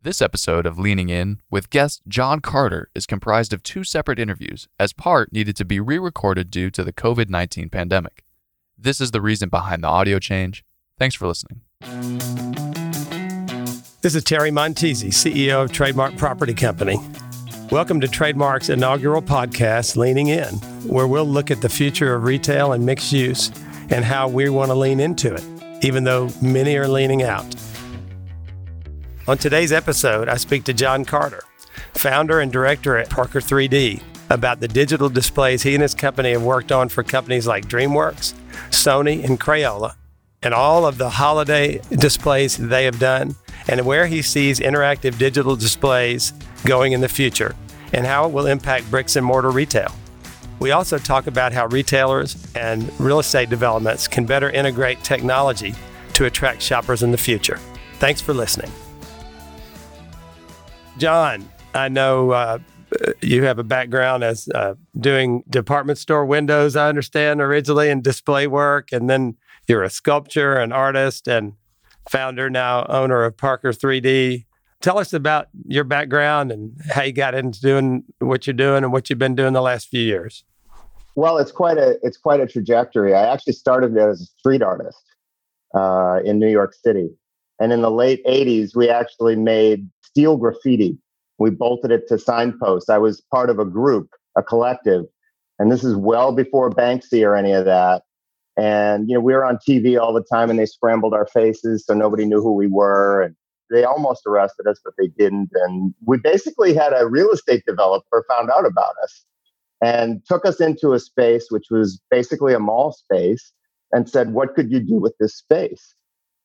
This episode of Leaning In with guest John Carter is comprised of two separate interviews, as part needed to be re recorded due to the COVID 19 pandemic. This is the reason behind the audio change. Thanks for listening. This is Terry Montesi, CEO of Trademark Property Company. Welcome to Trademark's inaugural podcast, Leaning In, where we'll look at the future of retail and mixed use and how we want to lean into it, even though many are leaning out. On today's episode, I speak to John Carter, founder and director at Parker 3D, about the digital displays he and his company have worked on for companies like DreamWorks, Sony, and Crayola, and all of the holiday displays they have done, and where he sees interactive digital displays going in the future, and how it will impact bricks and mortar retail. We also talk about how retailers and real estate developments can better integrate technology to attract shoppers in the future. Thanks for listening. John, I know uh, you have a background as uh, doing department store windows, I understand, originally in display work. And then you're a sculptor, an artist, and founder, now owner of Parker 3D. Tell us about your background and how you got into doing what you're doing and what you've been doing the last few years. Well, it's quite a it's quite a trajectory. I actually started as a street artist uh, in New York City, and in the late '80s, we actually made steel graffiti. We bolted it to signposts. I was part of a group, a collective, and this is well before Banksy or any of that. And you know, we were on TV all the time, and they scrambled our faces so nobody knew who we were. And they almost arrested us, but they didn't. And we basically had a real estate developer found out about us and took us into a space which was basically a mall space and said, "What could you do with this space?"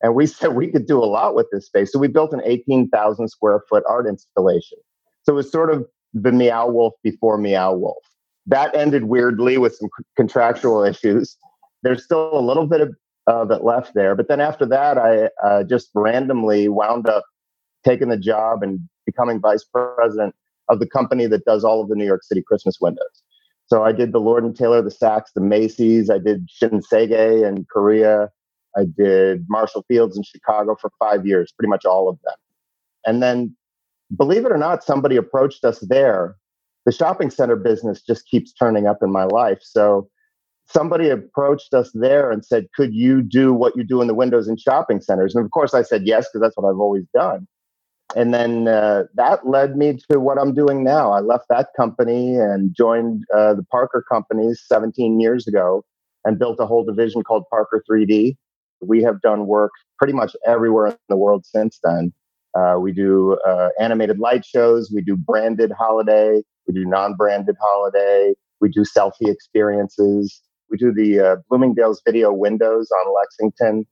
And we said we could do a lot with this space. So we built an 18,000 square foot art installation. So it was sort of the Meow Wolf before Meow Wolf. That ended weirdly with some contractual issues. There's still a little bit of, it left there. But then after that, I uh, just randomly wound up taking the job and becoming vice president of the company that does all of the New York City Christmas windows. So I did the Lord and Taylor, the Saks, the Macy's. I did Shinsegae in Korea. I did Marshall Fields in Chicago for five years, pretty much all of them. And then, believe it or not, somebody approached us there. The shopping center business just keeps turning up in my life. So somebody approached us there and said, Could you do what you do in the windows in shopping centers? And of course, I said yes, because that's what I've always done. And then uh, that led me to what I'm doing now. I left that company and joined uh, the Parker companies 17 years ago and built a whole division called Parker 3D. We have done work pretty much everywhere in the world since then. Uh, we do uh, animated light shows, we do branded holiday, we do non branded holiday, we do selfie experiences, we do the uh, Bloomingdale's video windows on Lexington.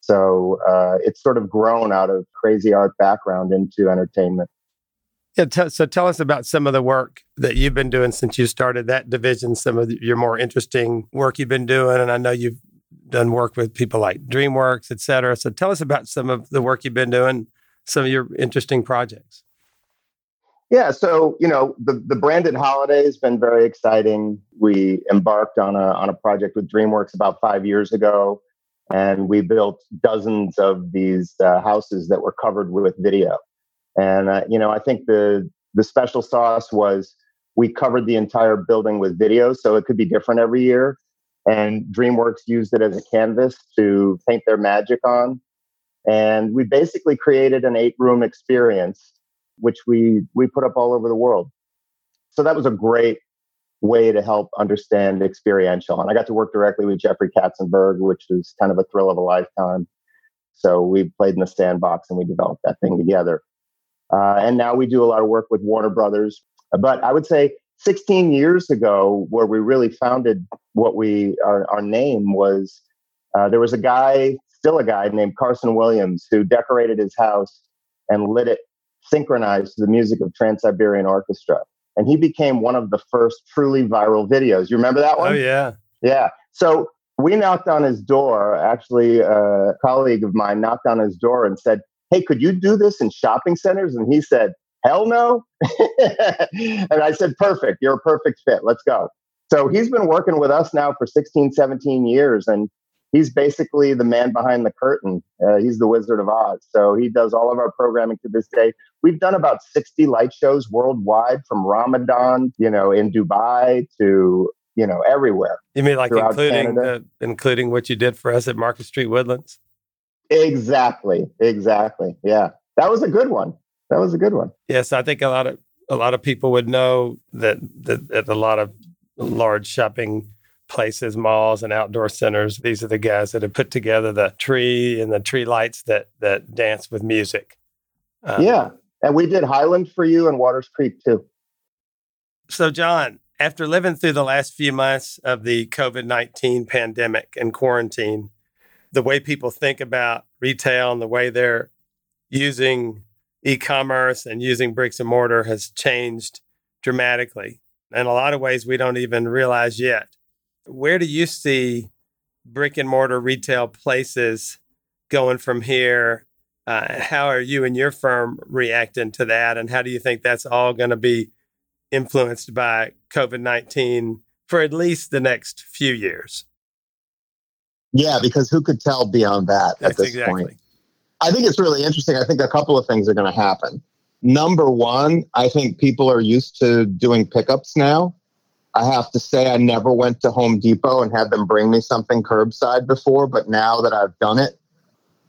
So uh, it's sort of grown out of crazy art background into entertainment. Yeah, t- so tell us about some of the work that you've been doing since you started that division, some of the, your more interesting work you've been doing. And I know you've done work with people like DreamWorks, et cetera. So tell us about some of the work you've been doing, some of your interesting projects. Yeah, so you know the the branded holiday has been very exciting. We embarked on a on a project with DreamWorks about five years ago, and we built dozens of these uh, houses that were covered with video. And uh, you know, I think the the special sauce was we covered the entire building with video, so it could be different every year and DreamWorks used it as a canvas to paint their magic on. And we basically created an eight room experience, which we, we put up all over the world. So that was a great way to help understand experiential. And I got to work directly with Jeffrey Katzenberg, which was kind of a thrill of a lifetime. So we played in the sandbox and we developed that thing together. Uh, and now we do a lot of work with Warner Brothers. But I would say 16 years ago, where we really founded what we our, our name was, uh, there was a guy, still a guy named Carson Williams, who decorated his house and lit it synchronized to the music of Trans Siberian Orchestra, and he became one of the first truly viral videos. You remember that one? Oh yeah, yeah. So we knocked on his door. Actually, a colleague of mine knocked on his door and said, "Hey, could you do this in shopping centers?" And he said, hell no. and I said, perfect. You're a perfect fit. Let's go. So he's been working with us now for 16, 17 years. And, he's basically the man behind the curtain. Uh, he's the Wizard of Oz. So he does all of our programming to this day. We've done about 60 light shows worldwide from Ramadan, you know, in Dubai to, you know, everywhere. You mean like including the, including what you did for us at Market Street Woodlands? Exactly. Exactly. Yeah. That was a good one. That was a good one. Yes, I think a lot of a lot of people would know that that, that a lot of large shopping places, malls, and outdoor centers. These are the guys that have put together the tree and the tree lights that that dance with music. Um, yeah, and we did Highland for you and Waters Creek too. So, John, after living through the last few months of the COVID nineteen pandemic and quarantine, the way people think about retail and the way they're using e-commerce and using bricks and mortar has changed dramatically in a lot of ways we don't even realize yet. Where do you see brick and mortar retail places going from here? Uh, how are you and your firm reacting to that? And how do you think that's all going to be influenced by COVID 19 for at least the next few years? Yeah, because who could tell beyond that that's at this exactly. point? I think it's really interesting. I think a couple of things are going to happen. Number one, I think people are used to doing pickups now. I have to say, I never went to Home Depot and had them bring me something curbside before, but now that I've done it,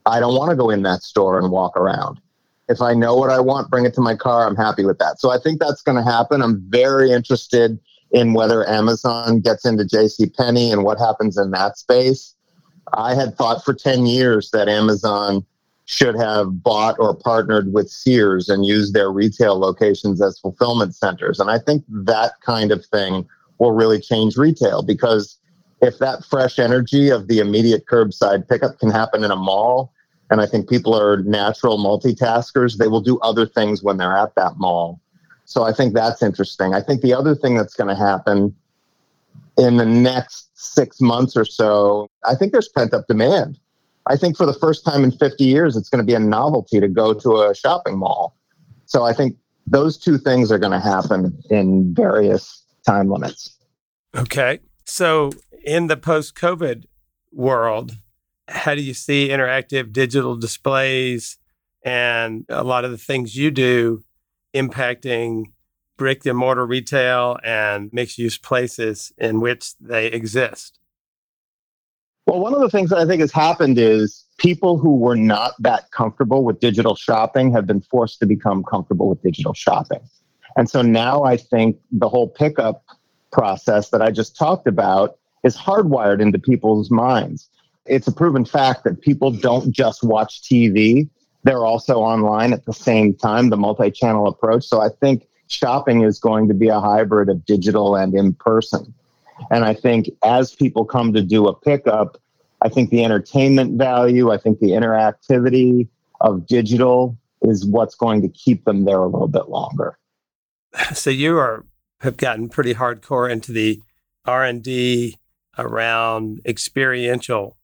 I don't want to go in that store and walk around. If I know what I want, bring it to my car. I'm happy with that. So I think that's going to happen. I'm very interested in whether Amazon gets into J.C. Penney and what happens in that space. I had thought for 10 years that Amazon should have bought or partnered with Sears and used their retail locations as fulfillment centers. And I think that kind of thing will really change retail because if that fresh energy of the immediate curbside pickup can happen in a mall, and I think people are natural multitaskers, they will do other things when they're at that mall. So I think that's interesting. I think the other thing that's going to happen in the next six months or so, I think there's pent up demand. I think for the first time in 50 years, it's going to be a novelty to go to a shopping mall. So I think those two things are going to happen in various time limits. Okay. So in the post COVID world, how do you see interactive digital displays and a lot of the things you do impacting brick and mortar retail and mixed use places in which they exist? Well, one of the things that I think has happened is people who were not that comfortable with digital shopping have been forced to become comfortable with digital shopping. And so now I think the whole pickup process that I just talked about is hardwired into people's minds. It's a proven fact that people don't just watch TV, they're also online at the same time, the multi channel approach. So I think shopping is going to be a hybrid of digital and in person. And I think as people come to do a pickup, I think the entertainment value, I think the interactivity of digital is what's going to keep them there a little bit longer. So you are have gotten pretty hardcore into the R&D around experiential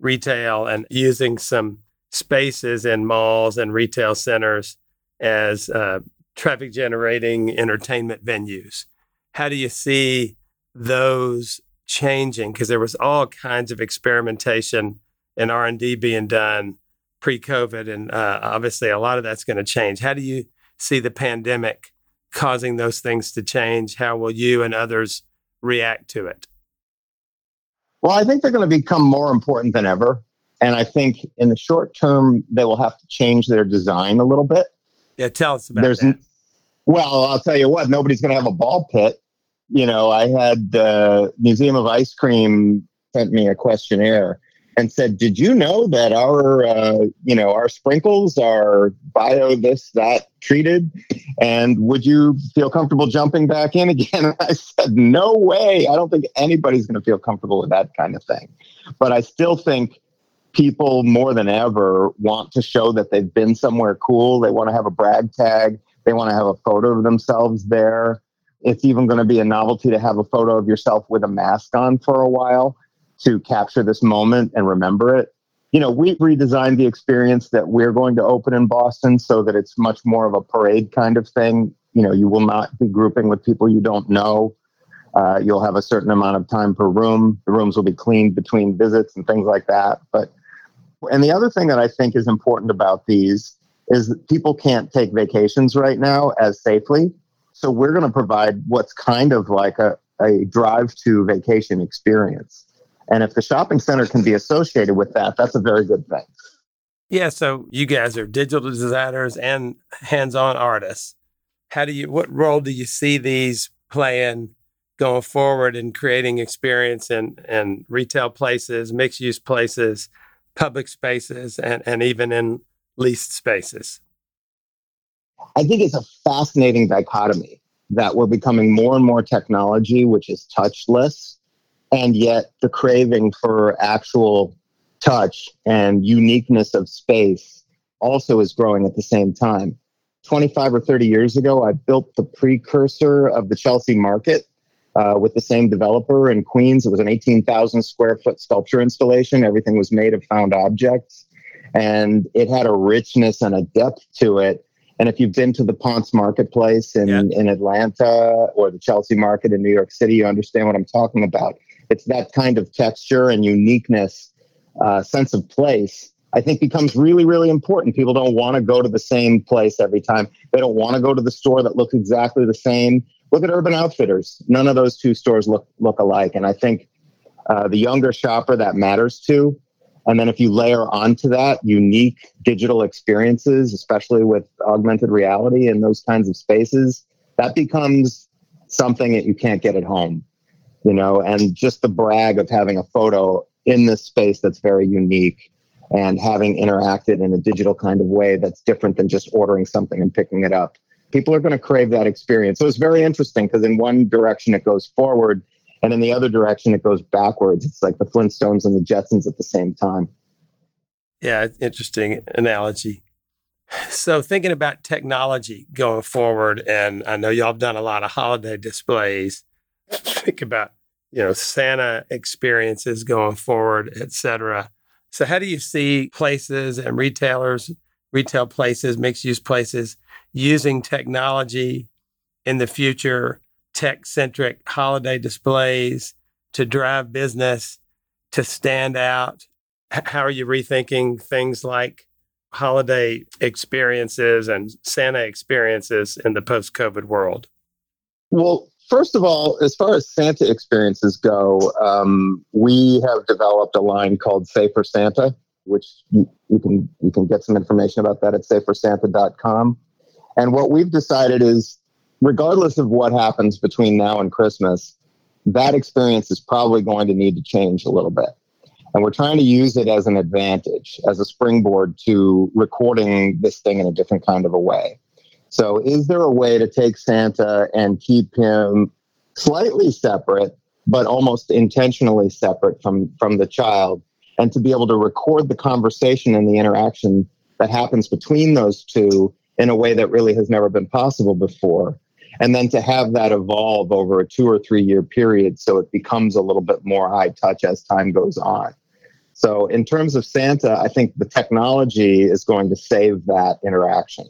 retail and using some spaces in malls and retail centers as uh, traffic generating entertainment venues. How do you see those changing because there was all kinds of experimentation and r&d being done pre-covid and uh, obviously a lot of that's going to change. How do you see the pandemic causing those things to change? How will you and others react to it? Well i think they're going to become more important than ever and i think in the short term they will have to change their design a little bit. Yeah tell us about There's, that. Well i'll tell you what nobody's going to have a ball pit you know, I had the Museum of Ice Cream sent me a questionnaire and said, "Did you know that our, uh, you know, our sprinkles are bio this that treated, and would you feel comfortable jumping back in again?" And I said, "No way! I don't think anybody's going to feel comfortable with that kind of thing." But I still think people more than ever want to show that they've been somewhere cool. They want to have a brag tag. They want to have a photo of themselves there. It's even going to be a novelty to have a photo of yourself with a mask on for a while to capture this moment and remember it. You know, we've redesigned the experience that we're going to open in Boston so that it's much more of a parade kind of thing. You know, you will not be grouping with people you don't know. Uh, you'll have a certain amount of time per room. The rooms will be cleaned between visits and things like that. But and the other thing that I think is important about these is that people can't take vacations right now as safely. So we're going to provide what's kind of like a, a drive to vacation experience. And if the shopping center can be associated with that, that's a very good thing. Yeah. So you guys are digital designers and hands on artists. How do you, what role do you see these playing going forward in creating experience in, in retail places, mixed use places, public spaces, and, and even in leased spaces? I think it's a fascinating dichotomy that we're becoming more and more technology, which is touchless, and yet the craving for actual touch and uniqueness of space also is growing at the same time. 25 or 30 years ago, I built the precursor of the Chelsea Market uh, with the same developer in Queens. It was an 18,000 square foot sculpture installation. Everything was made of found objects, and it had a richness and a depth to it. And if you've been to the Ponce Marketplace in, yeah. in Atlanta or the Chelsea Market in New York City, you understand what I'm talking about. It's that kind of texture and uniqueness, uh, sense of place I think becomes really, really important. People don't want to go to the same place every time. They don't want to go to the store that looks exactly the same. Look at Urban Outfitters. None of those two stores look look alike. And I think uh, the younger shopper that matters to. And then if you layer onto that unique digital experiences, especially with augmented reality and those kinds of spaces, that becomes something that you can't get at home. You know, and just the brag of having a photo in this space that's very unique and having interacted in a digital kind of way that's different than just ordering something and picking it up. People are going to crave that experience. So it's very interesting because in one direction it goes forward and in the other direction it goes backwards. It's like the Flintstones and the Jetsons at the same time. Yeah, interesting analogy. So thinking about technology going forward, and I know y'all have done a lot of holiday displays. Think about you know Santa experiences going forward, et cetera. So, how do you see places and retailers, retail places, mixed use places using technology in the future, tech centric holiday displays to drive business, to stand out? How are you rethinking things like holiday experiences and Santa experiences in the post COVID world? Well, First of all, as far as Santa experiences go, um, we have developed a line called Safer Santa, which you, you, can you can get some information about that at safersanta.com. And what we've decided is, regardless of what happens between now and Christmas, that experience is probably going to need to change a little bit. And we're trying to use it as an advantage, as a springboard to recording this thing in a different kind of a way. So, is there a way to take Santa and keep him slightly separate, but almost intentionally separate from, from the child, and to be able to record the conversation and the interaction that happens between those two in a way that really has never been possible before? And then to have that evolve over a two or three year period so it becomes a little bit more high touch as time goes on. So, in terms of Santa, I think the technology is going to save that interaction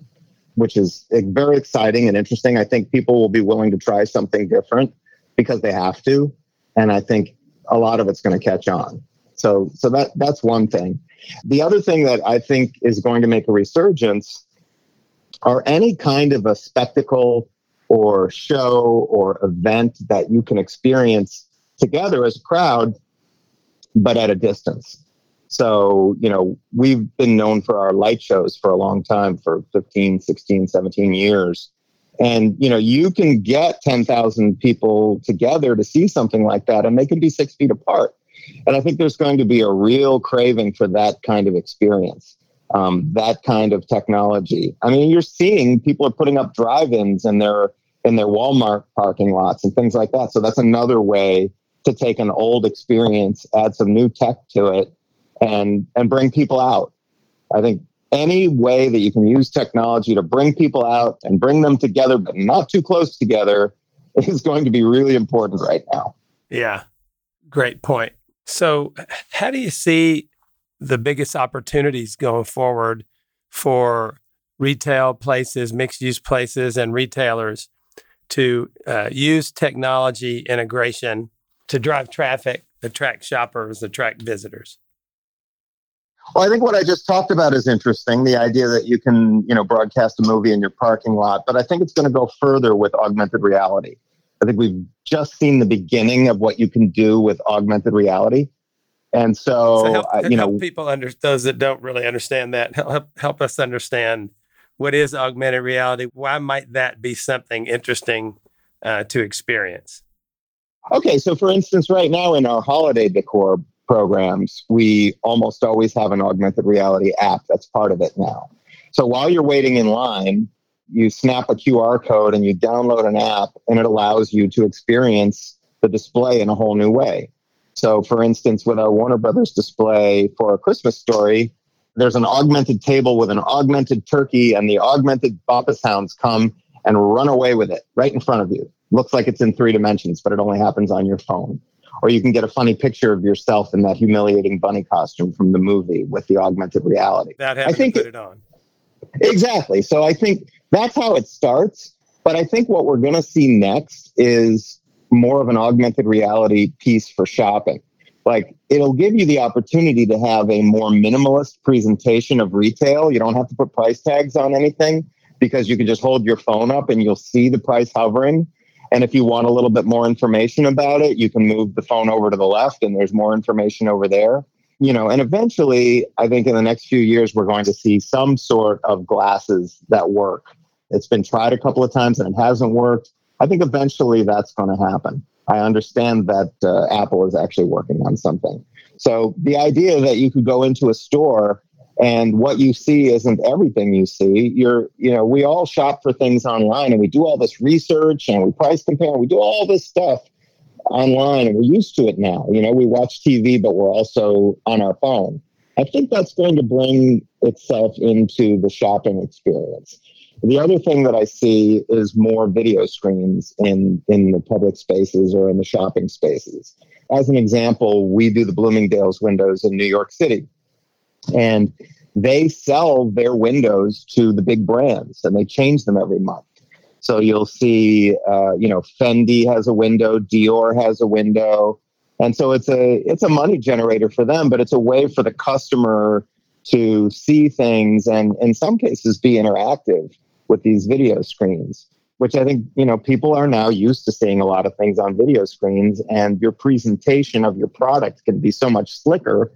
which is eh, very exciting and interesting. I think people will be willing to try something different because they have to, and I think a lot of it's going to catch on. So, so that that's one thing. The other thing that I think is going to make a resurgence are any kind of a spectacle or show or event that you can experience together as a crowd, but at a distance. So, you know, we've been known for our light shows for a long time, for 15, 16, 17 years. And, you know, you can get 10,000 people together to see something like that, and they can be six feet apart. And I think there's going to be a real craving for that kind of experience, um, that kind of technology. I mean, you're seeing people are putting up drive-ins in their in their Walmart parking lots and things like that. So that's another way to take an old experience, add some new tech to it, and and bring people out. I think any way that you can use technology to bring people out and bring them together, but not too close together, is going to be really important right now. Yeah, great point. So, how do you see the biggest opportunities going forward for retail places, mixed use places, and retailers to uh, use technology integration to drive traffic, attract shoppers, attract visitors? Well, I think what I just talked about is interesting. The idea that you can, you know, broadcast a movie in your parking lot, but I think it's going to go further with augmented reality. I think we've just seen the beginning of what you can do with augmented reality. And so, so help, uh, you know, people under those that don't really understand that help help us understand what is augmented reality. Why might that be something interesting uh, to experience? Okay, so for instance, right now in our holiday decor programs, we almost always have an augmented reality app that's part of it now. So while you're waiting in line, you snap a QR code and you download an app, and it allows you to experience the display in a whole new way. So, for instance, with our Warner Brothers display for a Christmas story, there's an augmented table with an augmented turkey, and the augmented Bumpus hounds come and run away with it right in front of you. Looks like it's in three dimensions, but it only happens on your phone. Or you can get a funny picture of yourself in that humiliating bunny costume from the movie with the augmented reality. That I think put it, it on. Exactly. So I think that's how it starts. But I think what we're going to see next is more of an augmented reality piece for shopping. Like it'll give you the opportunity to have a more minimalist presentation of retail. You don't have to put price tags on anything because you can just hold your phone up and you'll see the price hovering. And if you want a little bit more information about it, you can move the phone over to the left and there's more information over there. You know, and eventually, I think in the next few years, we're going to see some sort of glasses that work. It's been tried a couple of times and it hasn't worked. I think eventually that's going to happen. I understand that uh, Apple is actually working on something. So the idea that you could go into a store and what you see isn't everything you see. You're, you know, we all shop for things online and we do all this research and we price compare and we do all this stuff online and we're used to it now. You know, we watch TV, but we're also on our phone. I think that's going to bring itself into the shopping experience. The other thing that I see is more video screens in, in the public spaces or in the shopping spaces. As an example, we do the Bloomingdale's windows in New York City. And they sell their windows to the big brands and they change them every month. So you'll see, uh, you know, Fendi has a window, Dior has a window, and so it's a it's a money generator for them, but it's a way for the customer to see things and in some cases be interactive with these video screens, which I think, you know, people are now used to seeing a lot of things on video screens and your presentation of your product can be so much slicker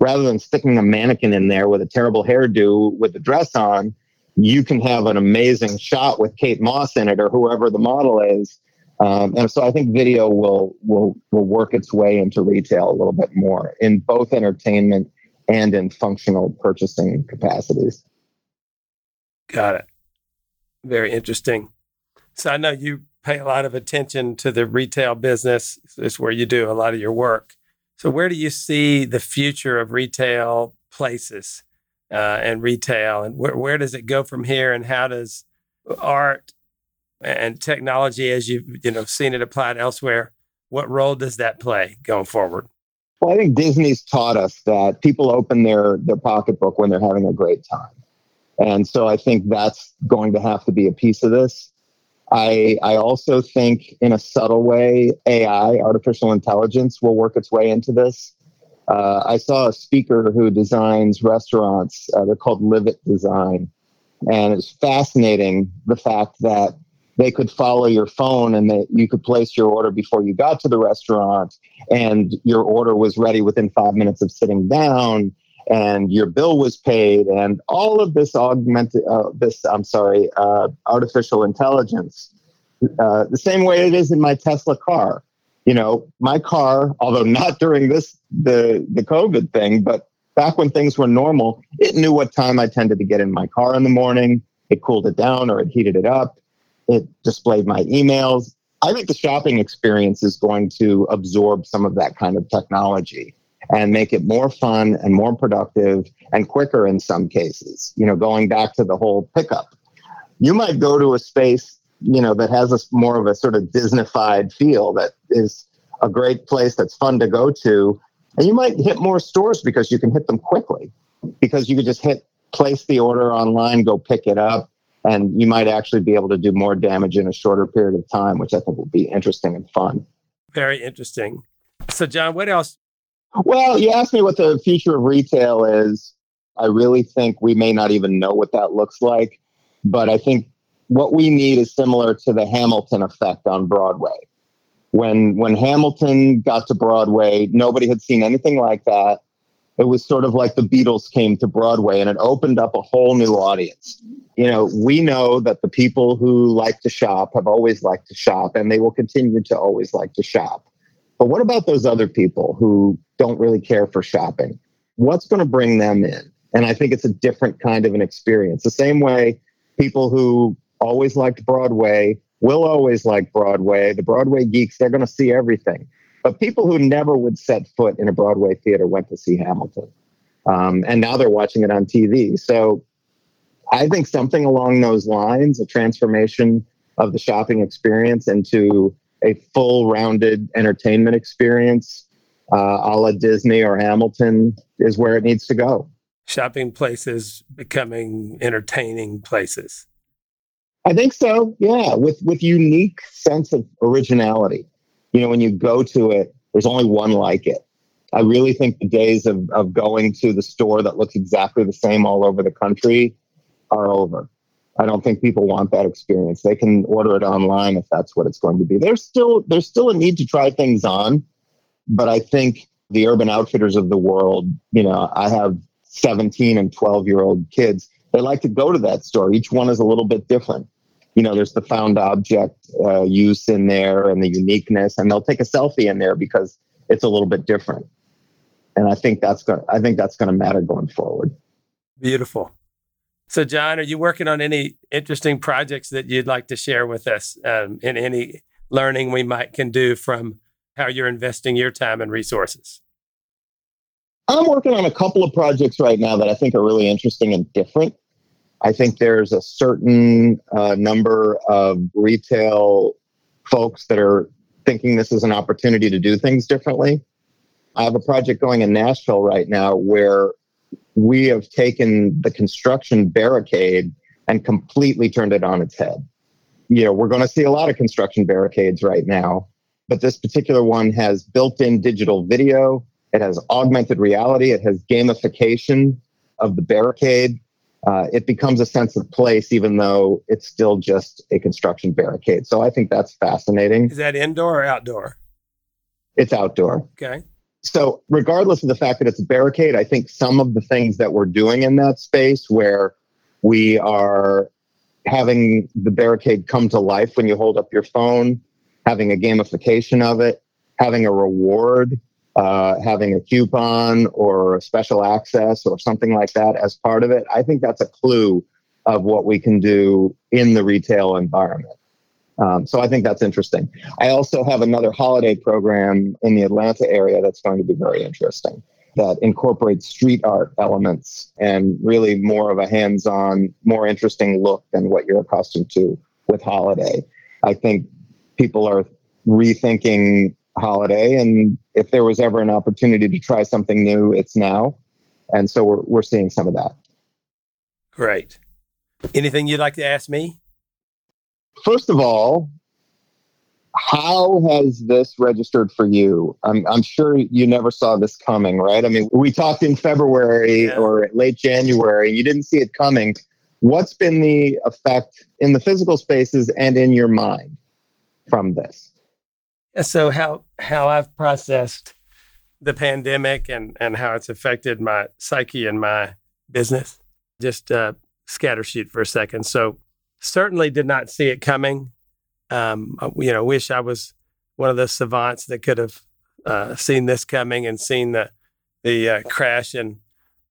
rather than sticking a mannequin in there with a terrible hairdo with the dress on. You can have an amazing shot with Kate Moss in it or whoever the model is. Um, and so I think video will will will work its way into retail a little bit more in both entertainment and in functional purchasing capacities. Got it very interesting. So I know you pay a lot of attention to the retail business. It's where you do a lot of your work. So where do you see the future of retail places uh, and retail, and where, where does it go from here? And how does art and technology, as you've you know seen it applied elsewhere, what role does that play going forward? Well, I think Disney's taught us that people open their their pocketbook when they're having a great time. And so I think that's going to have to be a piece of this. I, I also think, in a subtle way, AI, artificial intelligence, will work its way into this. Uh, I saw a speaker who designs restaurants. Uh, they're called Live It Design. And it's fascinating the fact that they could follow your phone and that you could place your order before you got to the restaurant and your order was ready within five minutes of sitting down and your bill was paid and all of this augmented uh, this i'm sorry uh, artificial intelligence uh, the same way it is in my tesla car. You know my car although not during this the the covid thing but back when things were normal it knew what time i tended to get in my car in the morning. It cooled it down or it heated it up. It displayed my emails. I think the shopping experience is going to absorb some of that kind of technology and make it more fun and more productive and quicker in some cases. You know, going back to the whole pickup, you might go to a space, you know, that has a more of a sort of Disneyfied feel that is a great place that's fun to go to. And you might hit more stores because you can hit them quickly because you could just hit place the order online, go pick it up. and you might actually be able to do more damage in a shorter period of time, which I think will be interesting and fun. Very interesting. So, John, what else? Well, you asked me what the future of retail is. I really think we may not even know what that looks like, but I think what we need is similar to the Hamilton effect on Broadway. When when Hamilton got to Broadway, nobody had seen anything like that. It was sort of like the Beatles came to Broadway and it opened up a whole new audience. You know, we know that the people who like to shop have always liked to shop and they will continue to always like to shop. But what about those other people who don't really care for shopping? What's going to bring them in? And I think it's a different kind of an experience. The same way people who always liked Broadway will always like Broadway. The Broadway geeks, they're going to see everything. But people who never would set foot in a Broadway theater went to see Hamilton. Um, and now they're watching it on TV. So I think something along those lines, a transformation of the shopping experience into a full rounded entertainment experience, uh, a la Disney or Hamilton, is where it needs to go. Shopping places becoming entertaining places. I think so. Yeah, with with unique sense of originality. You know, when you go to it, there's only one like it. I really think the days of of going to the store that looks exactly the same all over the country are over. I don't think people want that experience. They can order it online if that's what it's going to be. There's still there's still a need to try things on, but I think the urban outfitters of the world, you know, I have 17 and 12 year old kids. They like to go to that store. Each one is a little bit different you know, there's the found object uh, use in there and the uniqueness, and they'll take a selfie in there because it's a little bit different. And I think that's going. I think that's going to matter going forward. Beautiful. So, John, are you working on any interesting projects that you'd like to share with us, um, and any learning we might can do from how you're investing your time and resources? I'm working on a couple of projects right now that I think are really interesting and different. I think there's a certain uh, number of retail folks that are thinking this is an opportunity to do things differently. I have a project going in Nashville right now where we have taken the construction barricade and completely turned it on its head. You know, we're going to see a lot of construction barricades right now, but this particular one has built in digital video, it has augmented reality, it has gamification of the barricade uh, it becomes a sense of place, even though it's still just a construction barricade. So I think that's fascinating. Is that indoor or outdoor? It's outdoor. Okay. So, regardless of the fact that it's a barricade, I think some of the things that we're doing in that space where we are having the barricade come to life when you hold up your phone, having a gamification of it, having a reward uh, having a coupon or a special access or something like that as part of it, I think that's a clue of what we can do in the retail environment. Um, so I think that's interesting. I also have another holiday program in the Atlanta area that's going to be very interesting that incorporates street art elements and really more of a hands on, more interesting look than what you're accustomed to with holiday. I think people are rethinking holiday. And if there was ever an opportunity to try something new, it's now. And so we're, we're seeing some of that. Great. Anything you'd like to ask me? First of all, how has this registered for you? I'm, I'm sure you never saw this coming, right? I mean, we talked in February yeah. or late January, you didn't see it coming. What's been the effect in the physical spaces and in your mind from this? so how how I've processed the pandemic and and how it's affected my psyche and my business. Just uh, scatter sheet for a second. So certainly did not see it coming. Um, uh, you know, wish I was one of those savants that could have uh, seen this coming and seen the the uh, crash and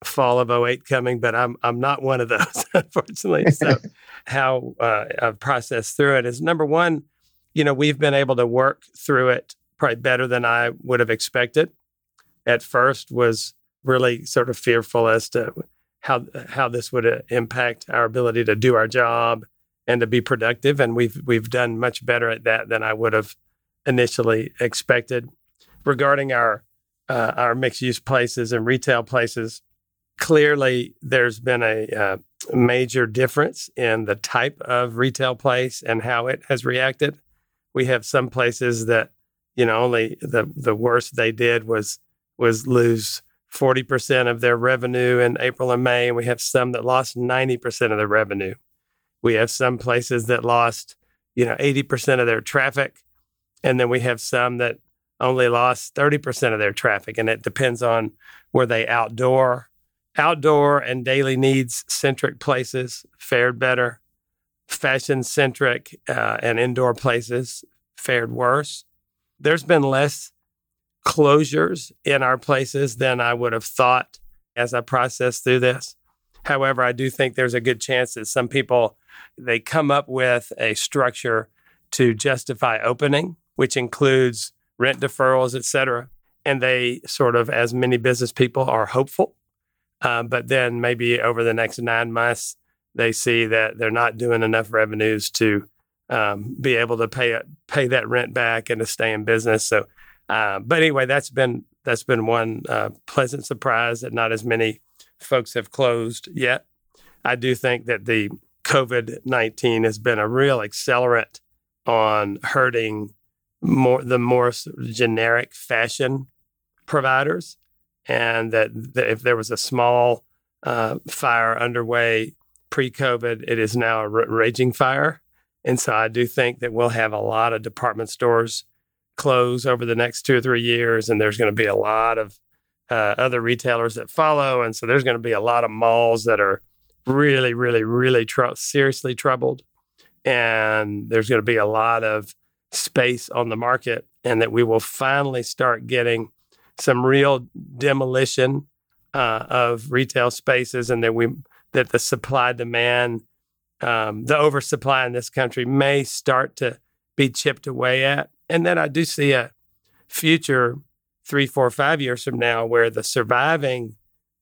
fall of 08 coming, but I'm I'm not one of those, unfortunately. So how uh, I've processed through it is number one, you know, we've been able to work through it probably better than I would have expected. At first, was really sort of fearful as to how how this would uh, impact our ability to do our job and to be productive. And we've we've done much better at that than I would have initially expected. Regarding our uh, our mixed use places and retail places, clearly there's been a uh, major difference in the type of retail place and how it has reacted. We have some places that, you know, only the the worst they did was was lose 40% of their revenue in April and May, and we have some that lost 90% of their revenue. We have some places that lost, you know, 80% of their traffic, and then we have some that only lost 30% of their traffic, and it depends on were they outdoor outdoor and daily needs centric places fared better. Fashion centric uh, and indoor places fared worse. There's been less closures in our places than I would have thought as I process through this. However, I do think there's a good chance that some people they come up with a structure to justify opening, which includes rent deferrals, et cetera. And they sort of, as many business people, are hopeful uh, but then maybe over the next nine months, they see that they're not doing enough revenues to um, be able to pay pay that rent back and to stay in business. So, uh, but anyway, that's been that's been one uh, pleasant surprise that not as many folks have closed yet. I do think that the COVID nineteen has been a real accelerant on hurting more the more generic fashion providers and that, that if there was a small uh, fire underway pre-COVID, it is now a raging fire. And so I do think that we'll have a lot of department stores close over the next two or three years, and there's going to be a lot of uh, other retailers that follow, and so there's going to be a lot of malls that are really, really, really tr- seriously troubled, and there's going to be a lot of space on the market, and that we will finally start getting some real demolition uh, of retail spaces, and that we that the supply demand, um, the oversupply in this country may start to be chipped away at, and then I do see a future three, four, five years from now where the surviving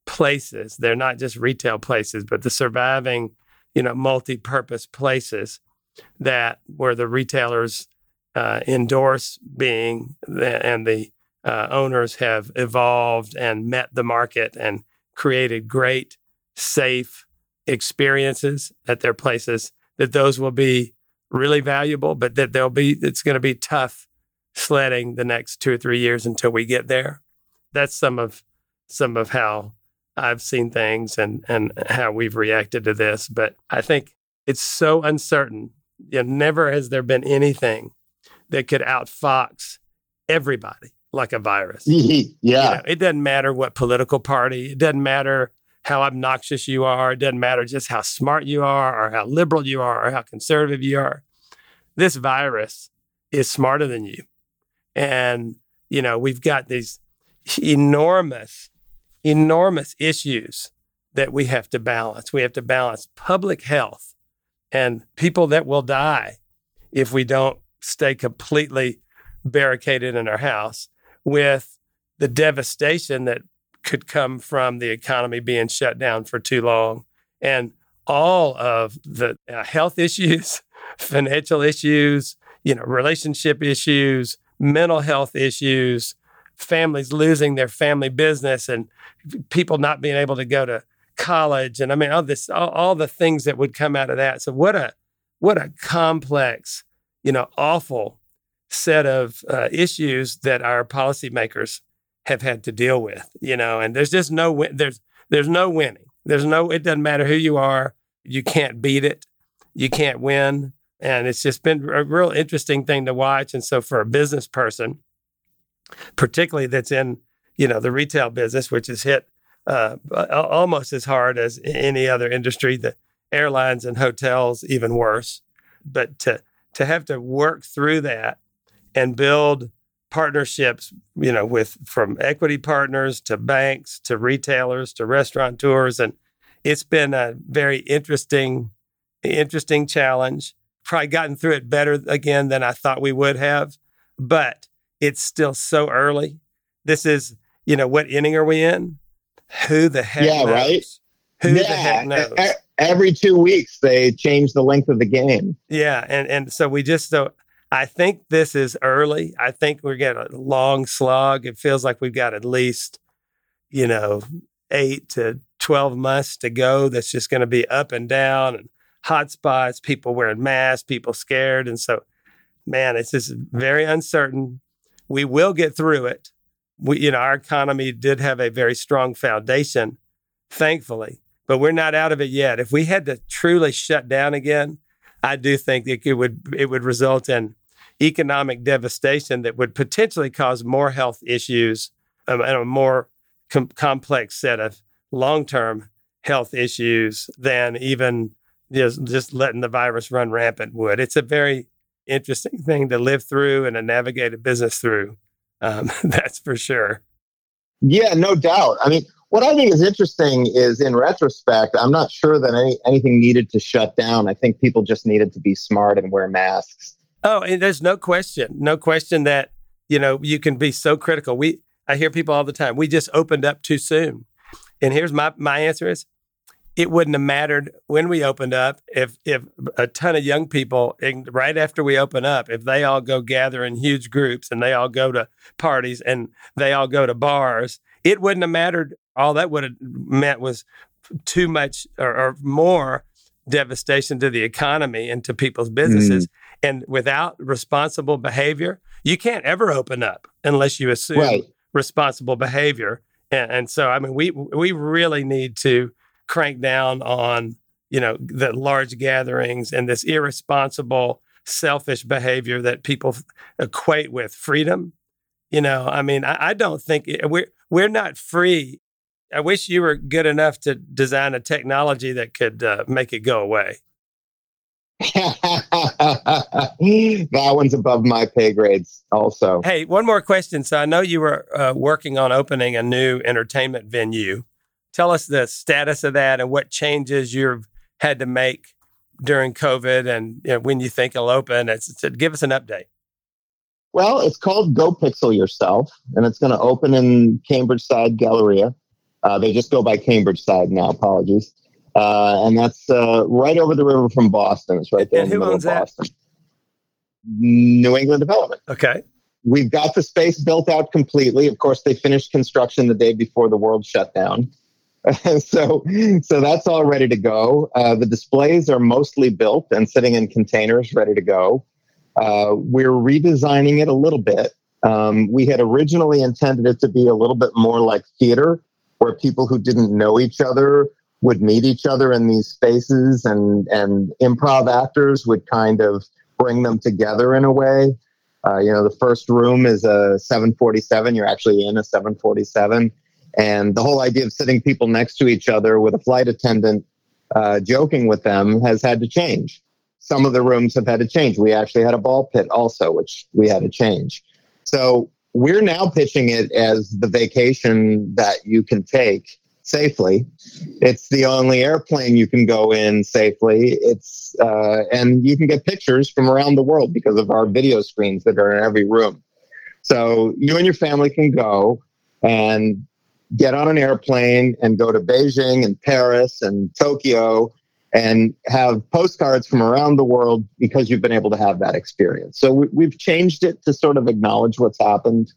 places they're not just retail places, but the surviving you know multi-purpose places that where the retailers uh, endorse being and the uh, owners have evolved and met the market and created great, safe experiences at their places, that those will be really valuable, but that they'll be, it's going to be tough sledding the next two or three years until we get there. That's some of, some of how I've seen things and, and how we've reacted to this. But I think it's so uncertain. You know, never has there been anything that could outfox everybody like a virus. yeah. You know, it doesn't matter what political party, it doesn't matter how obnoxious you are, it doesn't matter just how smart you are or how liberal you are or how conservative you are. This virus is smarter than you. And, you know, we've got these enormous, enormous issues that we have to balance. We have to balance public health and people that will die if we don't stay completely barricaded in our house with the devastation that could come from the economy being shut down for too long and all of the uh, health issues, financial issues, you know, relationship issues, mental health issues, families losing their family business and people not being able to go to college and I mean all this all, all the things that would come out of that. So what a what a complex, you know, awful set of uh, issues that our policymakers have had to deal with, you know, and there's just no win- there's there's no winning. There's no it doesn't matter who you are, you can't beat it. You can't win. And it's just been a real interesting thing to watch. And so for a business person, particularly that's in, you know, the retail business, which is hit uh, almost as hard as any other industry, the airlines and hotels even worse. But to to have to work through that and build partnerships, you know, with from equity partners to banks to retailers to restaurateurs. And it's been a very interesting, interesting challenge. Probably gotten through it better again than I thought we would have, but it's still so early. This is, you know, what inning are we in? Who the heck yeah, knows? right? Who yeah. the heck knows? Every two weeks they change the length of the game. Yeah, and and so we just so I think this is early. I think we're getting a long slog. It feels like we've got at least, you know, eight to 12 months to go that's just going to be up and down and hot spots, people wearing masks, people scared. And so, man, it's just very uncertain. We will get through it. We, you know, our economy did have a very strong foundation, thankfully, but we're not out of it yet. If we had to truly shut down again, I do think it would it would result in economic devastation that would potentially cause more health issues um, and a more com- complex set of long term health issues than even just, just letting the virus run rampant would. It's a very interesting thing to live through and to navigate a business through. Um, that's for sure. Yeah, no doubt. I mean, what I think is interesting is in retrospect, I'm not sure that any, anything needed to shut down. I think people just needed to be smart and wear masks. Oh, and there's no question, no question that, you know, you can be so critical. We, I hear people all the time, we just opened up too soon. And here's my, my answer is it wouldn't have mattered when we opened up if if a ton of young people right after we open up if they all go gather in huge groups and they all go to parties and they all go to bars it wouldn't have mattered all that would have meant was too much or, or more devastation to the economy and to people's businesses mm. and without responsible behavior you can't ever open up unless you assume right. responsible behavior and, and so i mean we we really need to crank down on you know the large gatherings and this irresponsible selfish behavior that people equate with freedom. You know i mean i, I don't think it, we're we're not free. I wish you were good enough to design a technology that could uh, make it go away. That one's above my pay grades also. Hey one more question. So i know you were uh, working on opening a new entertainment venue tell us the status of that and what changes you've had to make during COVID and you know, when you think it'll open. It's, it's, give us an update. Well, it's called Go Pixel Yourself, and it's going to open in Cambridge Side Galleria. Uh, they just go by Cambridge Side now. Apologies. Uh, and that's uh, right over the river from Boston. It's right there and in the middle of Boston. That? New England Development. Okay. We've got the space built out completely. Of course, they finished construction the day before the world shut down. so, so that's all ready to go. Uh, the displays are mostly built and sitting in containers, ready to go. Uh, we're redesigning it a little bit. Um, we had originally intended it to be a little bit more like theater, where people who didn't know each other would meet each other in these spaces, and and improv actors would kind of bring them together in a way. Uh, you know, the first room is a 747. You're actually in a 747 and the whole idea of sitting people next to each other with a flight attendant uh, joking with them has had to change. Some of the rooms have had to change. We actually had a ball pit also, which we had to change. So we're now pitching it as the vacation that you can take safely. It's the only airplane you can go in safely. It's uh, and you can get pictures from around the world because of our video screens that are in every room. So you and your family can go and get on an airplane and go to Beijing and Paris and Tokyo and have postcards from around the world because you've been able to have that experience. So we, have changed it to sort of acknowledge what's happened.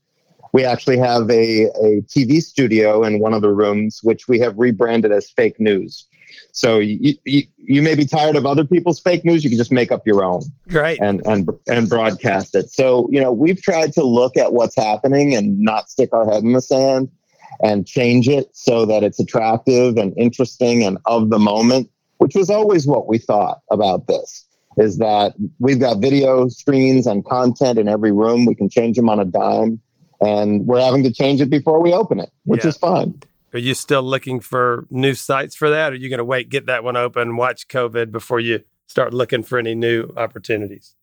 We actually have a, a TV studio in one of the rooms, which we have rebranded as fake news. So you, you, you may be tired of other people's fake news. You can just make up your own, right? And and and broadcast it. So you know we've tried to look at what's happening and not stick our head in the sand and change it so that it's attractive and interesting and of the moment, which was always what we thought about this. Is that we've got video screens and content in every room. We can change them on a dime, and we're having to change it before we open it, which yeah. is fine. Are you still looking for new sites for that? Or are you going to wait, get that one open, watch COVID before you start looking for any new opportunities?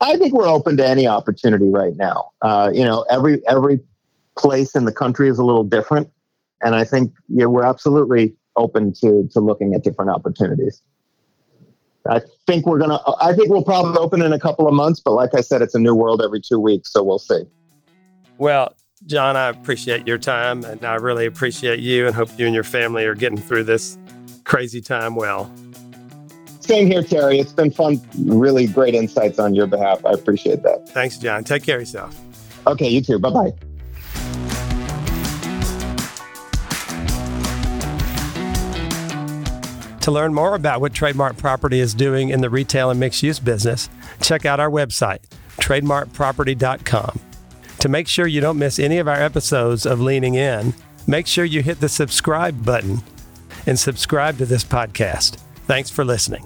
I think we're open to any opportunity right now. Uh, you know, every every place in the country is a little different. And I think yeah, we're absolutely open to to looking at different opportunities. I think we're gonna. I think we'll probably open in a couple of months, but like I said, it's a new world every two weeks, so we'll see. Well, John, I appreciate your time, and I really appreciate you, and hope you and your family are getting through this crazy time well. Same here, Terry. It's been fun. Really great insights on your behalf. I appreciate that. Thanks, John. Take care of yourself. Okay, you too. Bye bye. To learn more about what Trademark Property is doing in the retail and mixed use business, check out our website, trademarkproperty.com. To make sure you don't miss any of our episodes of Leaning In, make sure you hit the subscribe button and subscribe to this podcast. Thanks for listening.